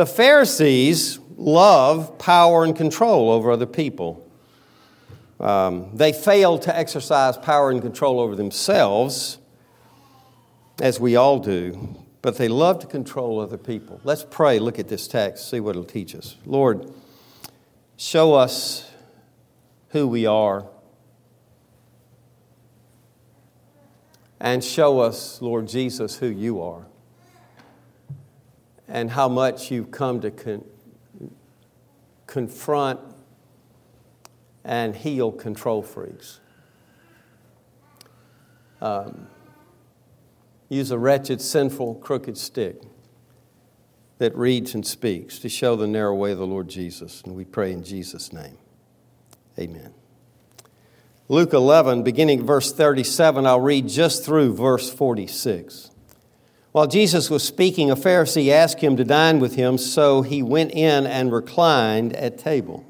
The Pharisees love power and control over other people. Um, they fail to exercise power and control over themselves, as we all do, but they love to control other people. Let's pray, look at this text, see what it'll teach us. Lord, show us who we are. And show us, Lord Jesus, who you are and how much you've come to con- confront and heal control freaks. Um, use a wretched, sinful, crooked stick that reads and speaks to show the narrow way of the Lord Jesus. And we pray in Jesus' name. Amen. Luke 11, beginning verse 37, I'll read just through verse 46. While Jesus was speaking, a Pharisee asked him to dine with him, so he went in and reclined at table.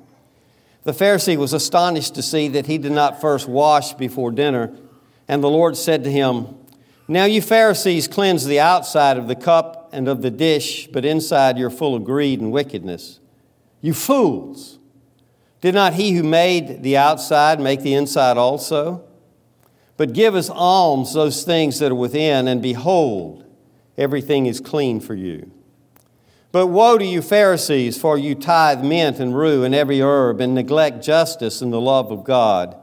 The Pharisee was astonished to see that he did not first wash before dinner, and the Lord said to him, Now you Pharisees cleanse the outside of the cup and of the dish, but inside you're full of greed and wickedness. You fools! Did not he who made the outside make the inside also? But give us alms those things that are within, and behold, everything is clean for you. But woe to you, Pharisees, for you tithe mint and rue and every herb, and neglect justice and the love of God.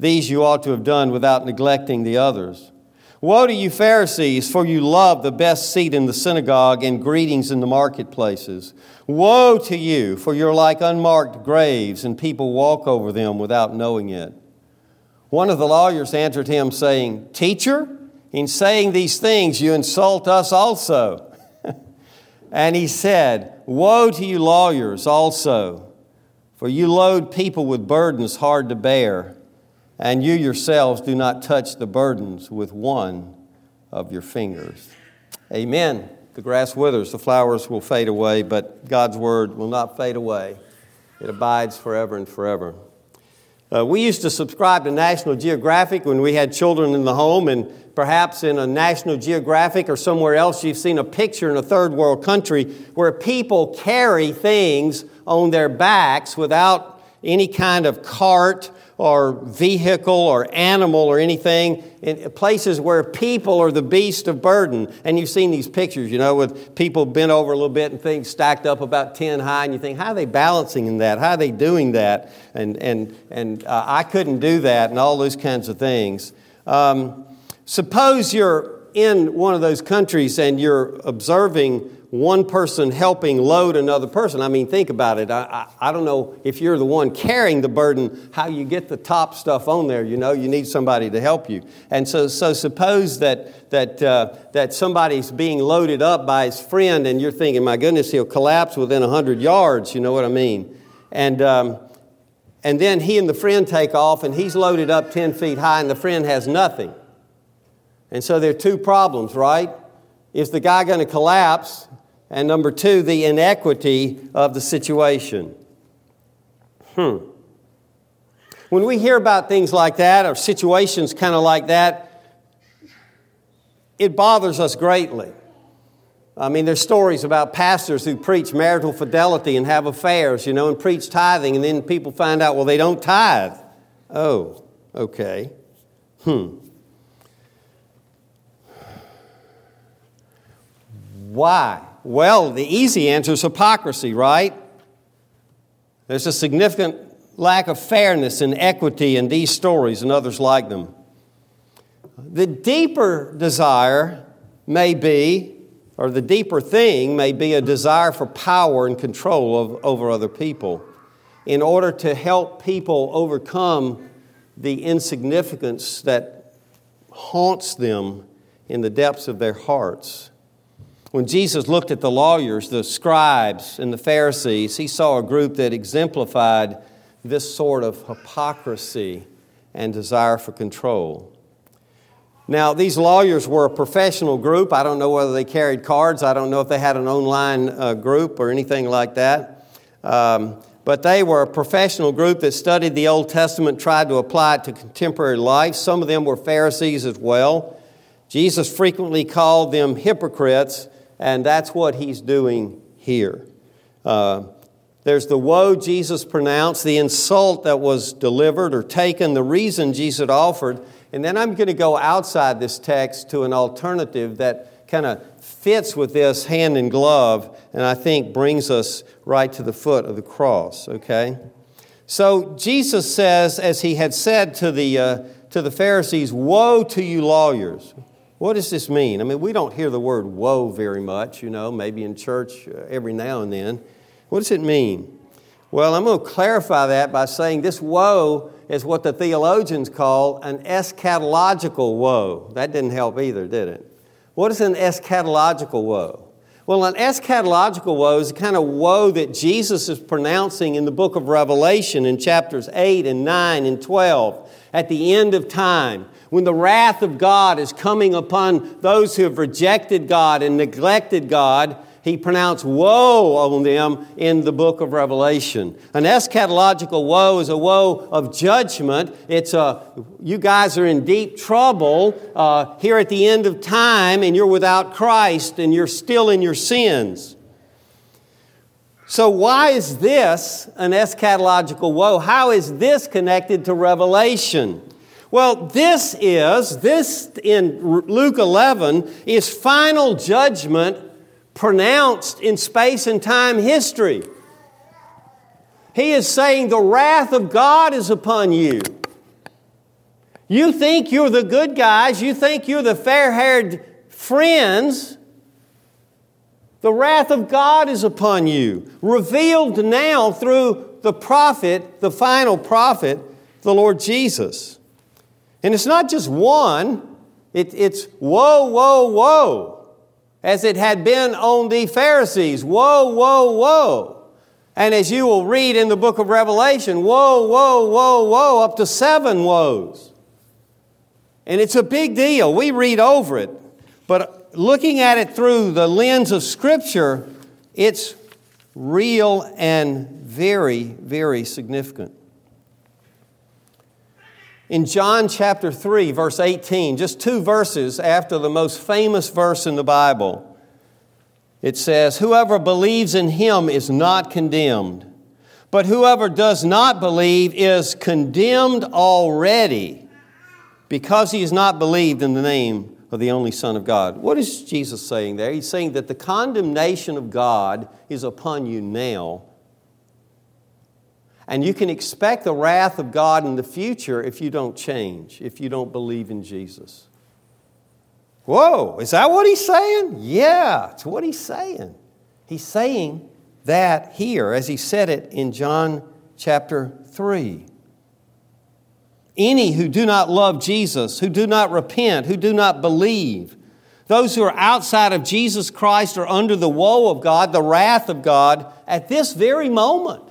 These you ought to have done without neglecting the others. Woe to you, Pharisees, for you love the best seat in the synagogue and greetings in the marketplaces. Woe to you, for you're like unmarked graves, and people walk over them without knowing it. One of the lawyers answered him, saying, Teacher, in saying these things, you insult us also. and he said, Woe to you, lawyers, also, for you load people with burdens hard to bear, and you yourselves do not touch the burdens with one of your fingers. Amen. The grass withers, the flowers will fade away, but God's word will not fade away. It abides forever and forever. Uh, we used to subscribe to National Geographic when we had children in the home, and perhaps in a National Geographic or somewhere else, you've seen a picture in a third world country where people carry things on their backs without any kind of cart or vehicle or animal or anything in places where people are the beast of burden. And you've seen these pictures, you know, with people bent over a little bit and things stacked up about 10 high, and you think, how are they balancing in that? How are they doing that? And, and, and uh, I couldn't do that, and all those kinds of things. Um, suppose you're in one of those countries and you're observing one person helping load another person. I mean, think about it. I, I, I, don't know if you're the one carrying the burden, how you get the top stuff on there. You know, you need somebody to help you. And so, so suppose that, that, uh, that somebody's being loaded up by his friend, and you're thinking, my goodness, he'll collapse within 100 yards. You know what I mean? And, um, and then he and the friend take off, and he's loaded up 10 feet high, and the friend has nothing. And so there are two problems, right? Is the guy going to collapse and number two, the inequity of the situation. Hmm. When we hear about things like that or situations kind of like that, it bothers us greatly. I mean, there's stories about pastors who preach marital fidelity and have affairs, you know, and preach tithing, and then people find out, well, they don't tithe. Oh, okay. Hmm. Why? Well, the easy answer is hypocrisy, right? There's a significant lack of fairness and equity in these stories and others like them. The deeper desire may be, or the deeper thing may be a desire for power and control of, over other people in order to help people overcome the insignificance that haunts them in the depths of their hearts. When Jesus looked at the lawyers, the scribes, and the Pharisees, he saw a group that exemplified this sort of hypocrisy and desire for control. Now, these lawyers were a professional group. I don't know whether they carried cards. I don't know if they had an online uh, group or anything like that. Um, but they were a professional group that studied the Old Testament, tried to apply it to contemporary life. Some of them were Pharisees as well. Jesus frequently called them hypocrites and that's what he's doing here. Uh, there's the woe Jesus pronounced, the insult that was delivered or taken, the reason Jesus offered. And then I'm going to go outside this text to an alternative that kind of fits with this hand in glove and I think brings us right to the foot of the cross, okay? So Jesus says, as he had said to the, uh, to the Pharisees, Woe to you, lawyers. What does this mean? I mean, we don't hear the word woe very much, you know, maybe in church uh, every now and then. What does it mean? Well, I'm going to clarify that by saying this woe is what the theologians call an eschatological woe. That didn't help either, did it? What is an eschatological woe? Well, an eschatological woe is the kind of woe that Jesus is pronouncing in the book of Revelation in chapters 8 and 9 and 12 at the end of time when the wrath of God is coming upon those who have rejected God and neglected God he pronounced woe on them in the book of Revelation. An eschatological woe is a woe of judgment. It's a, you guys are in deep trouble uh, here at the end of time and you're without Christ and you're still in your sins. So, why is this an eschatological woe? How is this connected to Revelation? Well, this is, this in Luke 11 is final judgment pronounced in space and time history. He is saying the wrath of God is upon you. You think you're the good guys, you think you're the fair haired friends. The wrath of God is upon you, revealed now through the prophet, the final prophet, the Lord Jesus. And it's not just one, it, it's woe, woe, woe as it had been on the Pharisees. Woe, woe, woe. And as you will read in the book of Revelation, woe, woe, woe, woe, up to seven woes. And it's a big deal. We read over it. But looking at it through the lens of Scripture, it's real and very, very significant. In John chapter 3, verse 18, just two verses after the most famous verse in the Bible, it says, Whoever believes in him is not condemned, but whoever does not believe is condemned already because he has not believed in the name of the only Son of God. What is Jesus saying there? He's saying that the condemnation of God is upon you now and you can expect the wrath of God in the future if you don't change, if you don't believe in Jesus. Whoa, is that what he's saying? Yeah, it's what he's saying. He's saying that here, as he said it in John chapter 3. Any who do not love Jesus, who do not repent, who do not believe, those who are outside of Jesus Christ are under the woe of God, the wrath of God, at this very moment.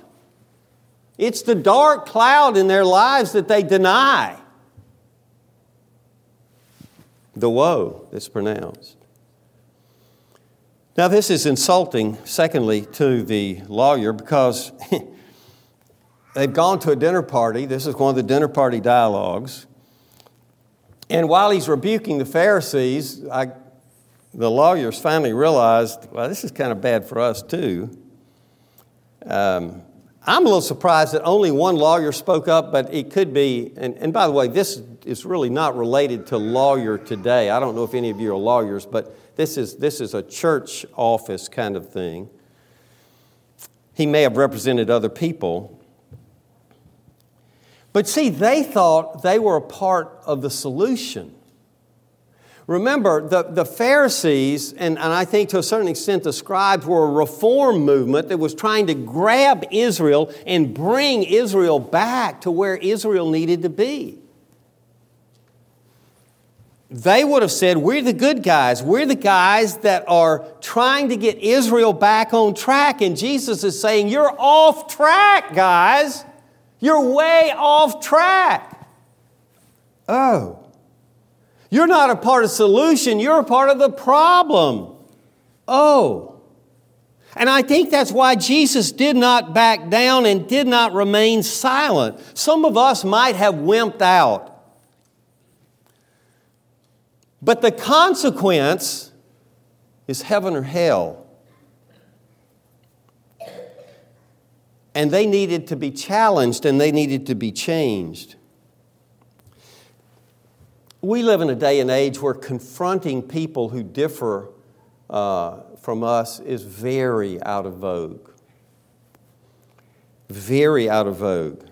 It's the dark cloud in their lives that they deny. The woe that's pronounced. Now, this is insulting, secondly, to the lawyer because they've gone to a dinner party. This is one of the dinner party dialogues. And while he's rebuking the Pharisees, I, the lawyers finally realized, well, this is kind of bad for us too. Um, I'm a little surprised that only one lawyer spoke up, but it could be, and, and by the way, this is really not related to lawyer today. I don't know if any of you are lawyers, but this is, this is a church office kind of thing. He may have represented other people. But see, they thought they were a part of the solution. Remember, the, the Pharisees, and, and I think to a certain extent the scribes, were a reform movement that was trying to grab Israel and bring Israel back to where Israel needed to be. They would have said, We're the good guys. We're the guys that are trying to get Israel back on track. And Jesus is saying, You're off track, guys. You're way off track. Oh. You're not a part of solution, you're a part of the problem. Oh. And I think that's why Jesus did not back down and did not remain silent. Some of us might have wimped out. But the consequence is heaven or hell. And they needed to be challenged and they needed to be changed. We live in a day and age where confronting people who differ uh, from us is very out of vogue. Very out of vogue.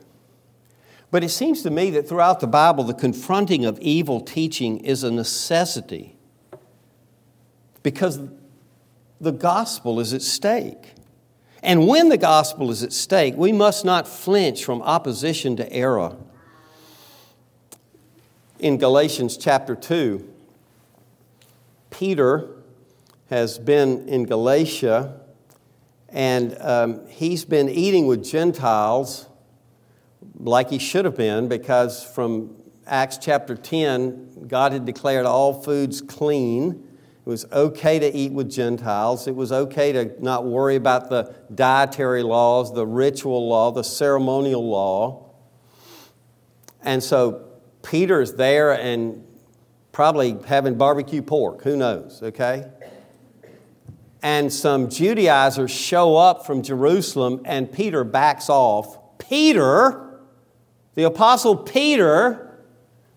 But it seems to me that throughout the Bible, the confronting of evil teaching is a necessity because the gospel is at stake. And when the gospel is at stake, we must not flinch from opposition to error. In Galatians chapter 2, Peter has been in Galatia and um, he's been eating with Gentiles like he should have been because from Acts chapter 10, God had declared all foods clean. It was okay to eat with Gentiles. It was okay to not worry about the dietary laws, the ritual law, the ceremonial law. And so Peter's there and probably having barbecue pork. Who knows, okay? And some Judaizers show up from Jerusalem and Peter backs off. Peter, the Apostle Peter,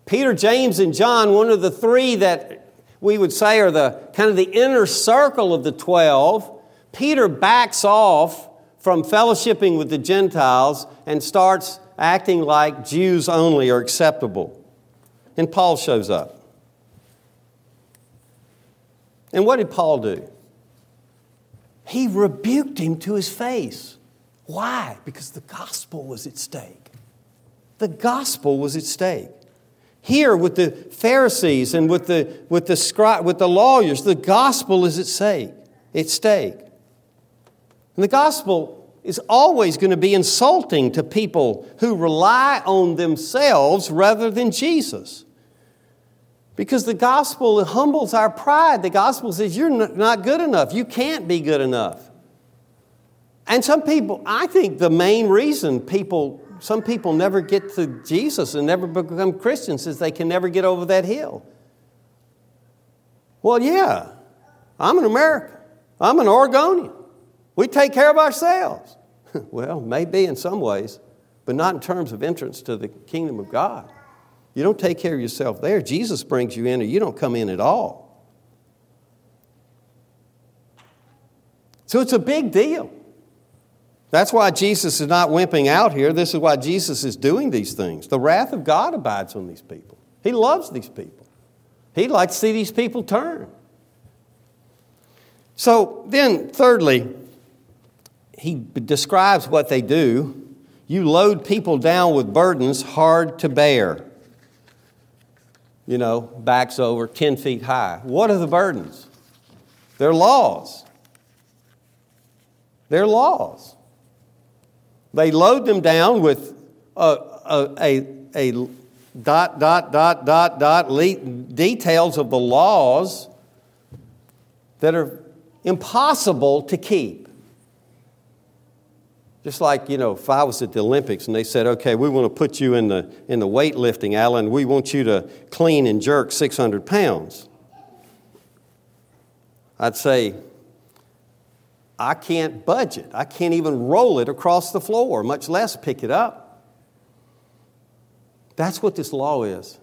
Peter, James, and John, one of the three that we would say are the kind of the inner circle of the 12, Peter backs off from fellowshipping with the Gentiles and starts acting like Jews only are acceptable. And Paul shows up. And what did Paul do? He rebuked him to his face. Why? Because the gospel was at stake. The gospel was at stake. Here with the Pharisees and with the, with the, scri- with the lawyers, the gospel is at stake. At stake. And the gospel is always going to be insulting to people who rely on themselves rather than Jesus. Because the gospel humbles our pride. The gospel says you're not good enough. You can't be good enough. And some people, I think the main reason people some people never get to Jesus and never become Christians is they can never get over that hill. Well, yeah, I'm an American. I'm an Oregonian. We take care of ourselves. well, maybe in some ways, but not in terms of entrance to the kingdom of God. You don't take care of yourself there. Jesus brings you in, or you don't come in at all. So it's a big deal. That's why Jesus is not wimping out here. This is why Jesus is doing these things. The wrath of God abides on these people. He loves these people. He'd like to see these people turn. So then, thirdly, he describes what they do. You load people down with burdens hard to bear. You know, backs over 10 feet high. What are the burdens? They're laws. They're laws. They load them down with a, a, a, a dot, dot, dot, dot, dot, le- details of the laws that are impossible to keep. Just like, you know, if I was at the Olympics and they said, okay, we want to put you in the, in the weightlifting, Alan, we want you to clean and jerk 600 pounds. I'd say, I can't budge it. I can't even roll it across the floor, much less pick it up. That's what this law is.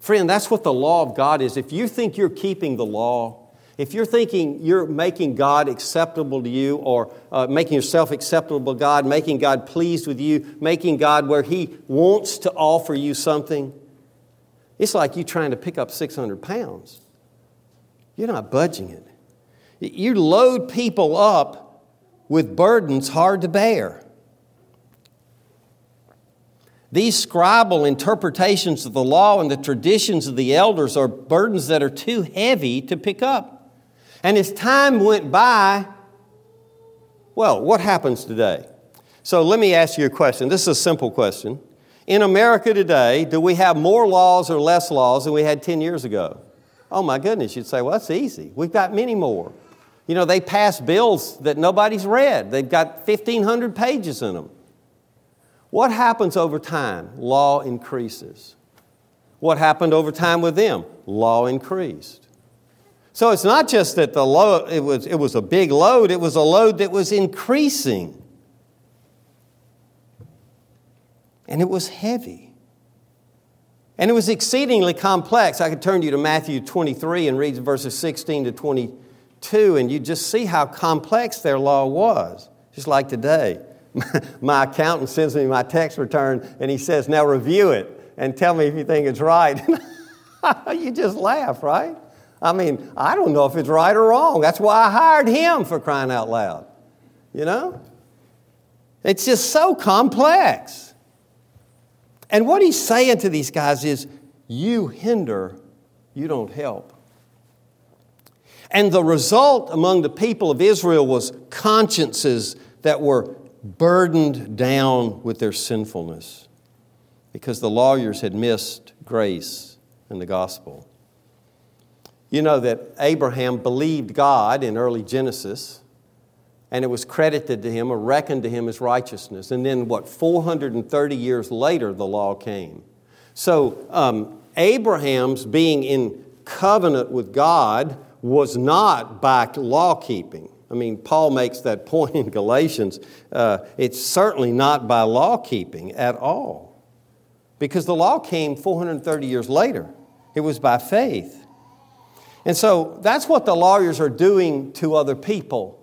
Friend, that's what the law of God is. If you think you're keeping the law, if you're thinking you're making God acceptable to you or uh, making yourself acceptable to God, making God pleased with you, making God where He wants to offer you something, it's like you trying to pick up 600 pounds. You're not budging it. You load people up with burdens hard to bear. These scribal interpretations of the law and the traditions of the elders are burdens that are too heavy to pick up. And as time went by, well, what happens today? So let me ask you a question. This is a simple question. In America today, do we have more laws or less laws than we had 10 years ago? Oh my goodness, you'd say, well, that's easy. We've got many more. You know, they pass bills that nobody's read, they've got 1,500 pages in them. What happens over time? Law increases. What happened over time with them? Law increased. So it's not just that the load, it was, it was a big load, it was a load that was increasing. And it was heavy. And it was exceedingly complex. I could turn you to Matthew 23 and read verses 16 to 22, and you just see how complex their law was, just like today. my accountant sends me my tax return and he says, Now review it and tell me if you think it's right. you just laugh, right? I mean, I don't know if it's right or wrong. That's why I hired him for crying out loud. You know? It's just so complex. And what he's saying to these guys is, you hinder, you don't help. And the result among the people of Israel was consciences that were burdened down with their sinfulness because the lawyers had missed grace and the gospel. You know that Abraham believed God in early Genesis, and it was credited to him or reckoned to him as righteousness. And then, what, 430 years later, the law came. So, um, Abraham's being in covenant with God was not by law keeping. I mean, Paul makes that point in Galatians. Uh, it's certainly not by law keeping at all, because the law came 430 years later. It was by faith. And so that's what the lawyers are doing to other people.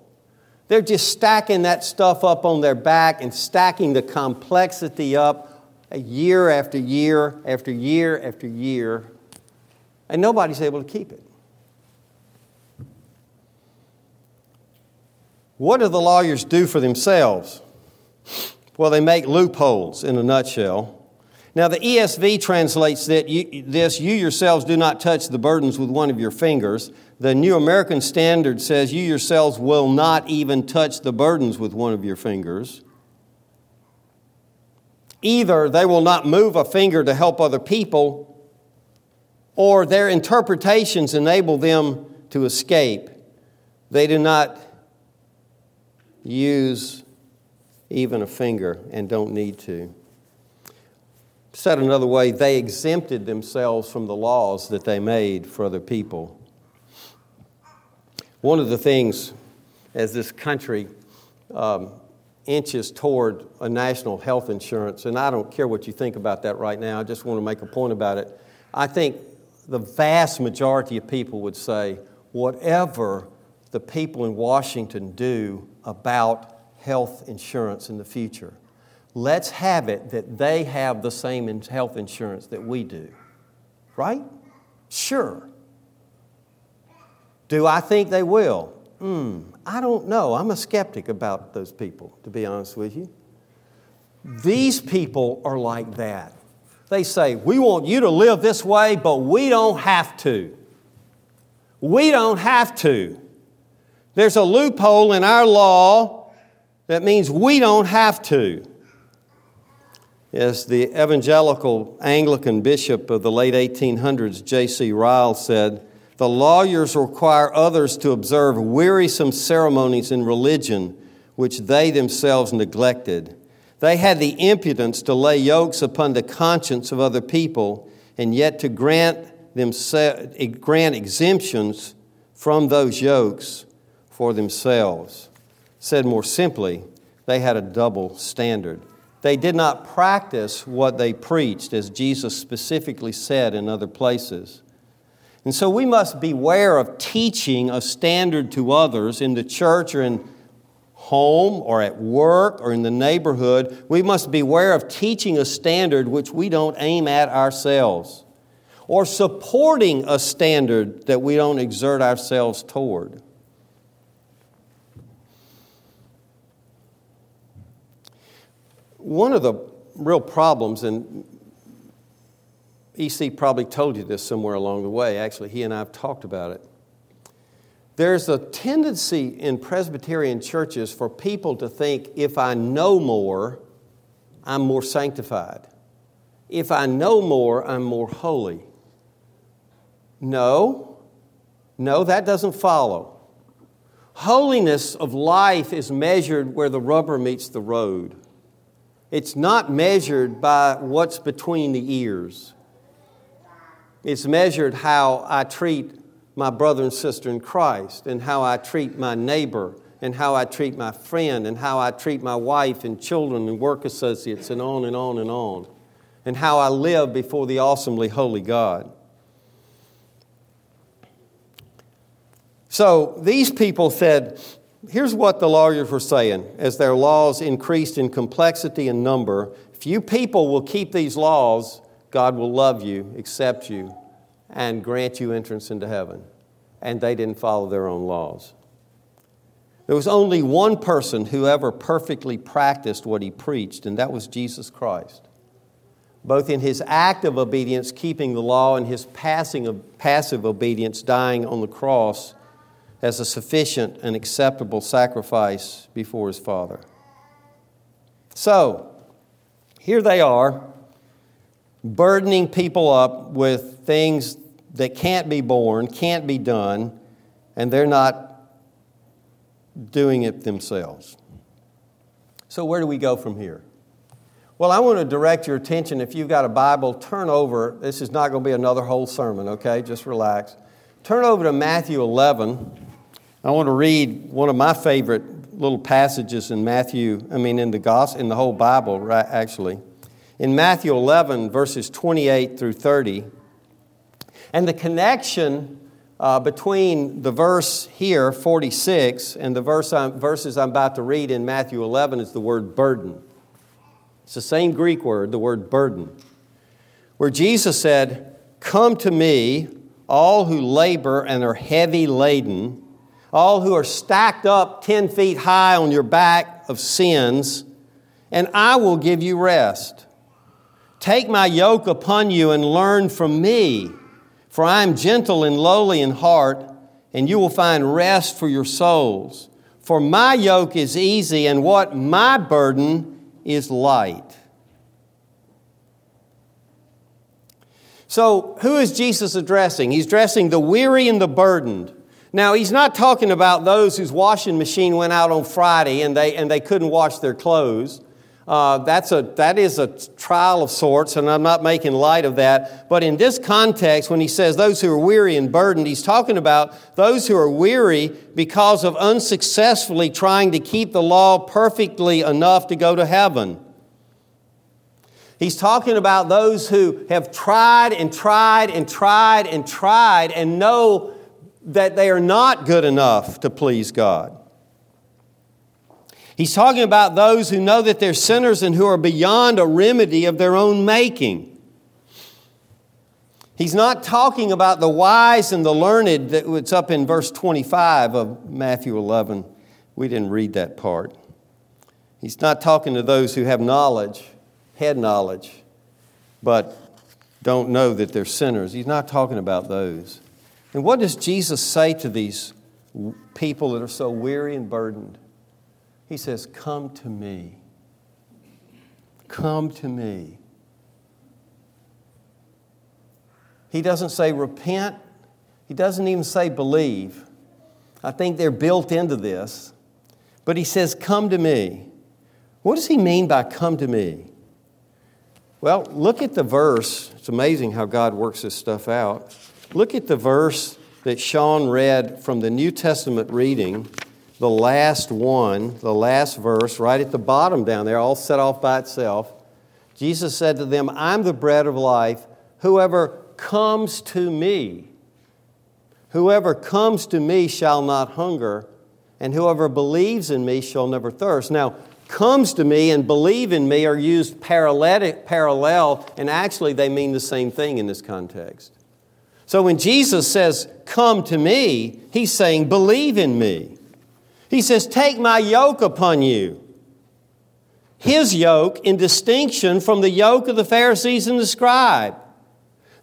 They're just stacking that stuff up on their back and stacking the complexity up year after year after year after year, and nobody's able to keep it. What do the lawyers do for themselves? Well, they make loopholes in a nutshell. Now, the ESV translates that you, this you yourselves do not touch the burdens with one of your fingers. The New American Standard says you yourselves will not even touch the burdens with one of your fingers. Either they will not move a finger to help other people, or their interpretations enable them to escape. They do not use even a finger and don't need to. Said another way, they exempted themselves from the laws that they made for other people. One of the things as this country um, inches toward a national health insurance, and I don't care what you think about that right now, I just want to make a point about it. I think the vast majority of people would say, whatever the people in Washington do about health insurance in the future. Let's have it that they have the same health insurance that we do. Right? Sure. Do I think they will? Hmm, I don't know. I'm a skeptic about those people, to be honest with you. These people are like that. They say, We want you to live this way, but we don't have to. We don't have to. There's a loophole in our law that means we don't have to. As the evangelical Anglican bishop of the late 1800s, J.C. Ryle, said, The lawyers require others to observe wearisome ceremonies in religion which they themselves neglected. They had the impudence to lay yokes upon the conscience of other people and yet to grant, themselves, grant exemptions from those yokes for themselves. Said more simply, they had a double standard. They did not practice what they preached, as Jesus specifically said in other places. And so we must beware of teaching a standard to others in the church or in home or at work or in the neighborhood. We must beware of teaching a standard which we don't aim at ourselves or supporting a standard that we don't exert ourselves toward. One of the real problems, and EC probably told you this somewhere along the way, actually, he and I have talked about it. There's a tendency in Presbyterian churches for people to think if I know more, I'm more sanctified. If I know more, I'm more holy. No, no, that doesn't follow. Holiness of life is measured where the rubber meets the road. It's not measured by what's between the ears. It's measured how I treat my brother and sister in Christ and how I treat my neighbor and how I treat my friend and how I treat my wife and children and work associates and on and on and on, and how I live before the awesomely holy God. So these people said, here's what the lawyers were saying as their laws increased in complexity and number. If you people will keep these laws, God will love you, accept you, and grant you entrance into heaven. And they didn't follow their own laws. There was only one person who ever perfectly practiced what he preached, and that was Jesus Christ. Both in his active obedience, keeping the law, and his passing of, passive obedience, dying on the cross as a sufficient and acceptable sacrifice before his Father. So, here they are, burdening people up with things that can't be borne, can't be done, and they're not doing it themselves. So, where do we go from here? Well, I want to direct your attention. If you've got a Bible, turn over. This is not going to be another whole sermon, okay? Just relax. Turn over to Matthew 11. I want to read one of my favorite little passages in Matthew, I mean, in the gospel, in the whole Bible, right, actually. In Matthew 11, verses 28 through 30. And the connection uh, between the verse here, 46, and the verse I'm, verses I'm about to read in Matthew 11 is the word burden. It's the same Greek word, the word burden, where Jesus said, Come to me, all who labor and are heavy laden all who are stacked up 10 feet high on your back of sins, and I will give you rest. Take my yoke upon you and learn from me, for I am gentle and lowly in heart, and you will find rest for your souls. For my yoke is easy, and what my burden is light. So, who is Jesus addressing? He's addressing the weary and the burdened. Now, he's not talking about those whose washing machine went out on Friday and they, and they couldn't wash their clothes. Uh, that's a, that is a trial of sorts, and I'm not making light of that. But in this context, when he says those who are weary and burdened, he's talking about those who are weary because of unsuccessfully trying to keep the law perfectly enough to go to heaven. He's talking about those who have tried and tried and tried and tried and know that they are not good enough to please God. He's talking about those who know that they're sinners and who are beyond a remedy of their own making. He's not talking about the wise and the learned that's up in verse 25 of Matthew 11. We didn't read that part. He's not talking to those who have knowledge, head knowledge, but don't know that they're sinners. He's not talking about those. And what does Jesus say to these people that are so weary and burdened? He says, Come to me. Come to me. He doesn't say repent, he doesn't even say believe. I think they're built into this. But he says, Come to me. What does he mean by come to me? Well, look at the verse. It's amazing how God works this stuff out. Look at the verse that Sean read from the New Testament reading, the last one, the last verse, right at the bottom down there, all set off by itself. Jesus said to them, I'm the bread of life. Whoever comes to me, whoever comes to me shall not hunger, and whoever believes in me shall never thirst. Now, comes to me and believe in me are used parallel, and actually they mean the same thing in this context. So when Jesus says, Come to me, he's saying, Believe in me. He says, Take my yoke upon you. His yoke, in distinction from the yoke of the Pharisees and the scribe.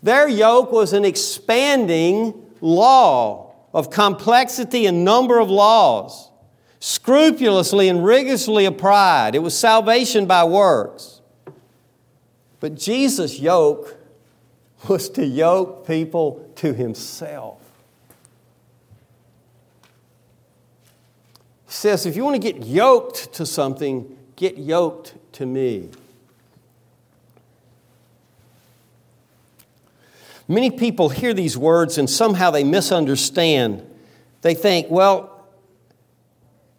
Their yoke was an expanding law of complexity and number of laws, scrupulously and rigorously applied. It was salvation by works. But Jesus' yoke was to yoke people to himself. He says, if you want to get yoked to something, get yoked to me. Many people hear these words and somehow they misunderstand. They think, well,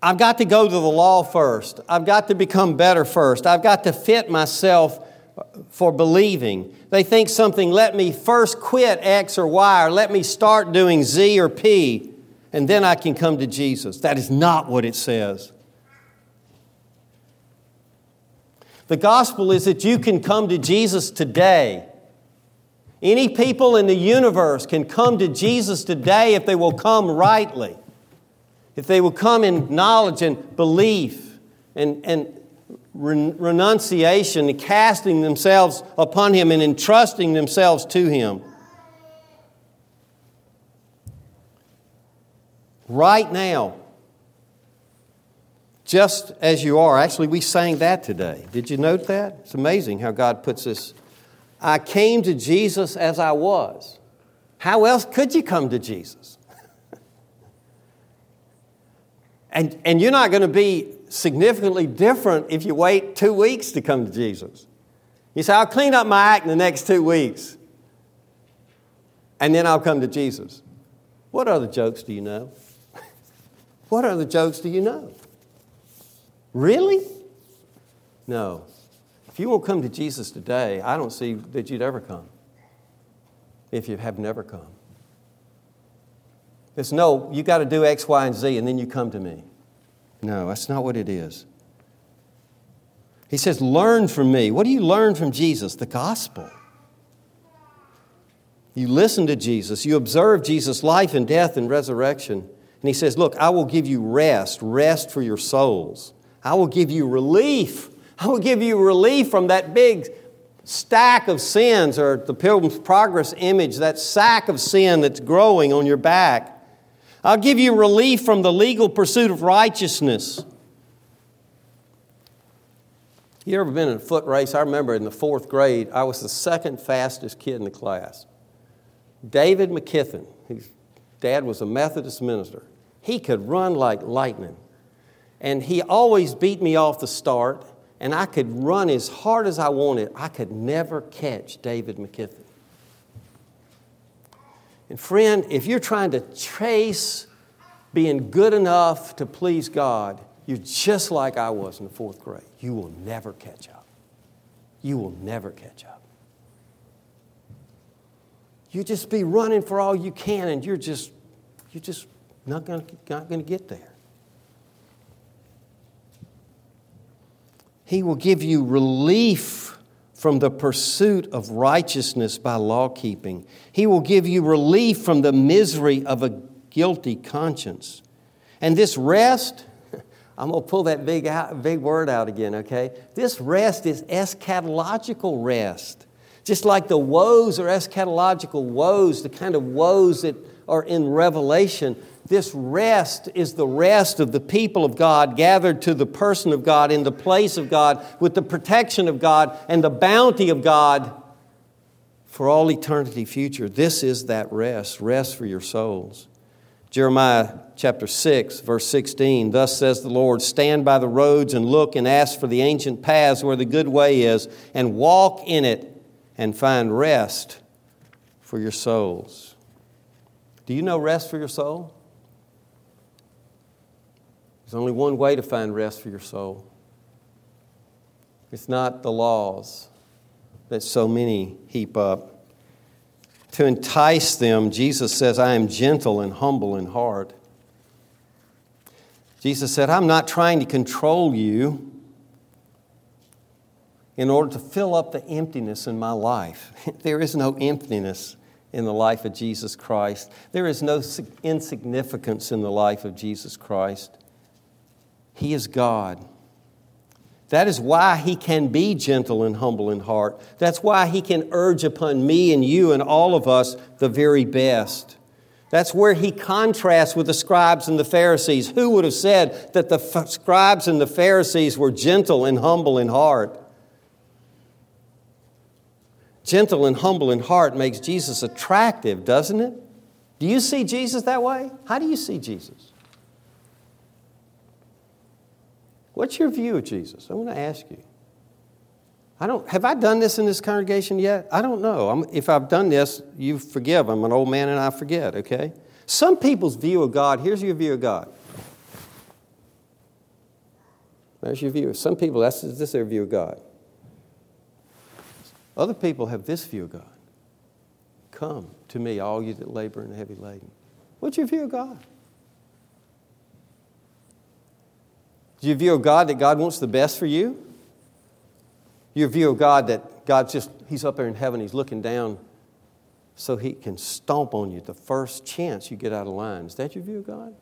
I've got to go to the law first. I've got to become better first. I've got to fit myself for believing. They think something, let me first quit X or Y, or let me start doing Z or P, and then I can come to Jesus. That is not what it says. The gospel is that you can come to Jesus today. Any people in the universe can come to Jesus today if they will come rightly, if they will come in knowledge and belief and, and renunciation casting themselves upon Him and entrusting themselves to Him. Right now, just as you are. Actually, we sang that today. Did you note that? It's amazing how God puts this. I came to Jesus as I was. How else could you come to Jesus? and, and you're not going to be significantly different if you wait two weeks to come to Jesus. You say, I'll clean up my act in the next two weeks, and then I'll come to Jesus. What other jokes do you know? what other jokes do you know? Really? No. If you won't come to Jesus today, I don't see that you'd ever come if you have never come. It's no, you got to do X, Y, and Z, and then you come to me. No, that's not what it is. He says, Learn from me. What do you learn from Jesus? The gospel. You listen to Jesus, you observe Jesus' life and death and resurrection. And he says, Look, I will give you rest, rest for your souls. I will give you relief. I will give you relief from that big stack of sins, or the Pilgrim's Progress image, that sack of sin that's growing on your back. I'll give you relief from the legal pursuit of righteousness. You ever been in a foot race? I remember in the fourth grade, I was the second fastest kid in the class. David McKithen, his dad was a Methodist minister, he could run like lightning. And he always beat me off the start, and I could run as hard as I wanted. I could never catch David McKithen. And friend, if you're trying to chase being good enough to please God, you're just like I was in the fourth grade. You will never catch up. You will never catch up. You just be running for all you can, and you're just, you're just not going not to get there. He will give you relief from the pursuit of righteousness by law keeping. He will give you relief from the misery of a guilty conscience. And this rest, I'm going to pull that big, out, big word out again, okay? This rest is eschatological rest. Just like the woes are eschatological woes, the kind of woes that are in Revelation, this rest is the rest of the people of God gathered to the person of God in the place of God with the protection of God and the bounty of God for all eternity future. This is that rest, rest for your souls. Jeremiah chapter 6, verse 16 Thus says the Lord, Stand by the roads and look and ask for the ancient paths where the good way is, and walk in it and find rest for your souls. Do you know rest for your soul? There's only one way to find rest for your soul. It's not the laws that so many heap up. To entice them, Jesus says, I am gentle and humble in heart. Jesus said, I'm not trying to control you in order to fill up the emptiness in my life. there is no emptiness in the life of Jesus Christ, there is no insignificance in the life of Jesus Christ. He is God. That is why he can be gentle and humble in heart. That's why he can urge upon me and you and all of us the very best. That's where he contrasts with the scribes and the Pharisees. Who would have said that the scribes and the Pharisees were gentle and humble in heart? Gentle and humble in heart makes Jesus attractive, doesn't it? Do you see Jesus that way? How do you see Jesus? What's your view of Jesus? I want to ask you. I don't, have I done this in this congregation yet? I don't know. I'm, if I've done this, you forgive. I'm an old man and I forget, okay? Some people's view of God, here's your view of God There's your view. Some people, that's this their view of God. Other people have this view of God. Come to me, all you that labor and heavy laden. What's your view of God? Do you view of God that God wants the best for you? Your view of God that God's just, He's up there in heaven, He's looking down so He can stomp on you the first chance you get out of line. Is that your view of God?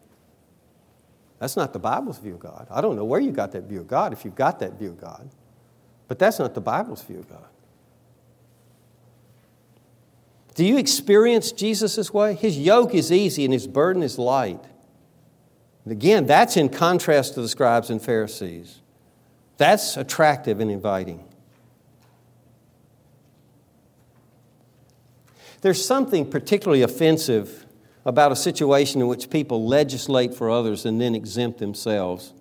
That's not the Bible's view of God. I don't know where you got that view of God if you've got that view of God, but that's not the Bible's view of God. Do you experience Jesus this way? His yoke is easy and his burden is light. And again, that's in contrast to the scribes and Pharisees. That's attractive and inviting. There's something particularly offensive about a situation in which people legislate for others and then exempt themselves.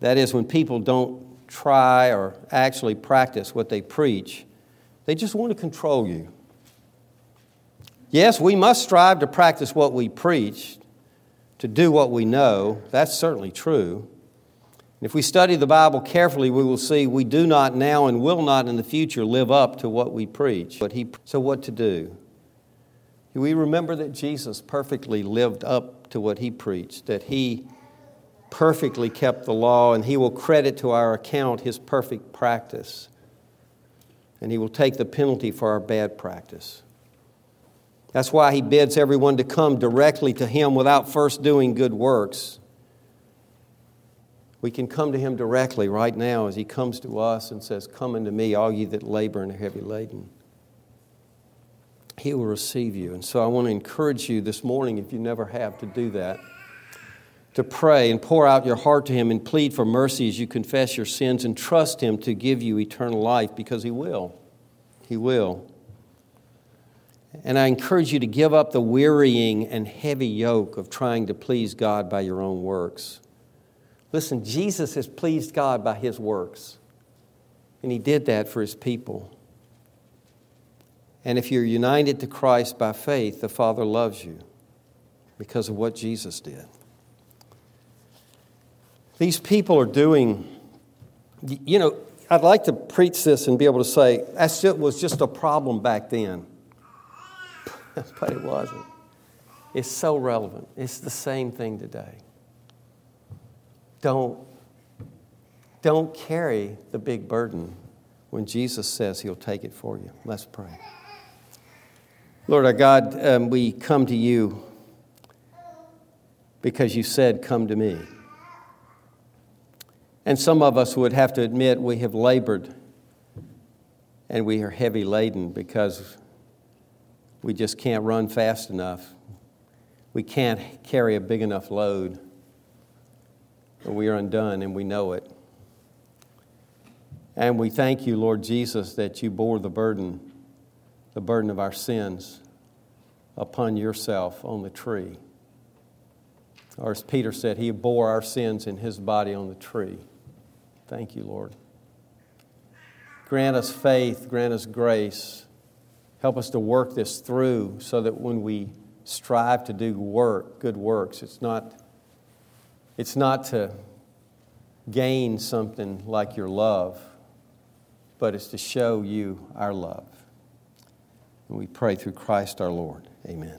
That is, when people don't try or actually practice what they preach, they just want to control you. Yes, we must strive to practice what we preach, to do what we know. That's certainly true. If we study the Bible carefully, we will see we do not now and will not in the future live up to what we preach. But he, so, what to do? We remember that Jesus perfectly lived up to what he preached, that he perfectly kept the law, and he will credit to our account his perfect practice. And he will take the penalty for our bad practice. That's why he bids everyone to come directly to him without first doing good works. We can come to him directly right now as he comes to us and says, Come unto me, all ye that labor and are heavy laden. He will receive you. And so I want to encourage you this morning, if you never have, to do that. To pray and pour out your heart to Him and plead for mercy as you confess your sins and trust Him to give you eternal life because He will. He will. And I encourage you to give up the wearying and heavy yoke of trying to please God by your own works. Listen, Jesus has pleased God by his works, and he did that for his people. And if you're united to Christ by faith, the Father loves you because of what Jesus did. These people are doing, you know, I'd like to preach this and be able to say, that was just a problem back then. but it wasn't. It's so relevant. It's the same thing today. Don't, don't carry the big burden when Jesus says He'll take it for you. Let's pray. Lord our God, um, we come to you because you said, Come to me. And some of us would have to admit we have labored and we are heavy laden because we just can't run fast enough. We can't carry a big enough load. We are undone and we know it. And we thank you, Lord Jesus, that you bore the burden, the burden of our sins, upon yourself on the tree. Or as Peter said, he bore our sins in his body on the tree. Thank you, Lord. Grant us faith, grant us grace Help us to work this through so that when we strive to do work, good works, it's not, it's not to gain something like your love, but it's to show you our love. And we pray through Christ our Lord. Amen.